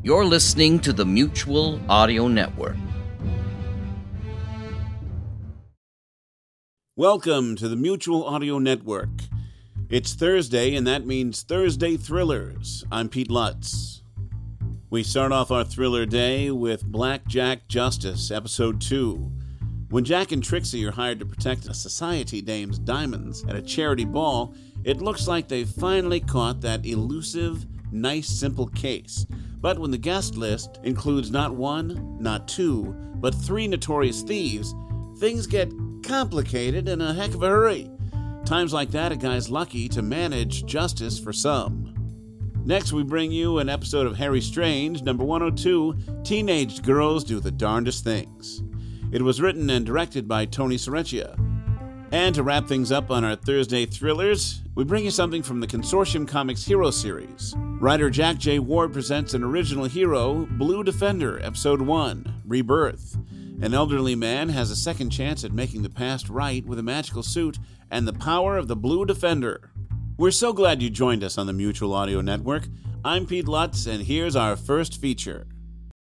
You're listening to the Mutual Audio Network. Welcome to the Mutual Audio Network. It's Thursday, and that means Thursday Thrillers. I'm Pete Lutz. We start off our thriller day with Blackjack Justice, Episode 2. When Jack and Trixie are hired to protect a society dame's diamonds at a charity ball, it looks like they've finally caught that elusive, nice, simple case. But when the guest list includes not one, not two, but three notorious thieves, things get complicated in a heck of a hurry. Times like that, a guy's lucky to manage justice for some. Next, we bring you an episode of Harry Strange, number 102 Teenage Girls Do the Darndest Things. It was written and directed by Tony Serechia. And to wrap things up on our Thursday thrillers, we bring you something from the Consortium Comics Hero series. Writer Jack J. Ward presents an original hero, Blue Defender, Episode 1 Rebirth. An elderly man has a second chance at making the past right with a magical suit and the power of the Blue Defender. We're so glad you joined us on the Mutual Audio Network. I'm Pete Lutz, and here's our first feature.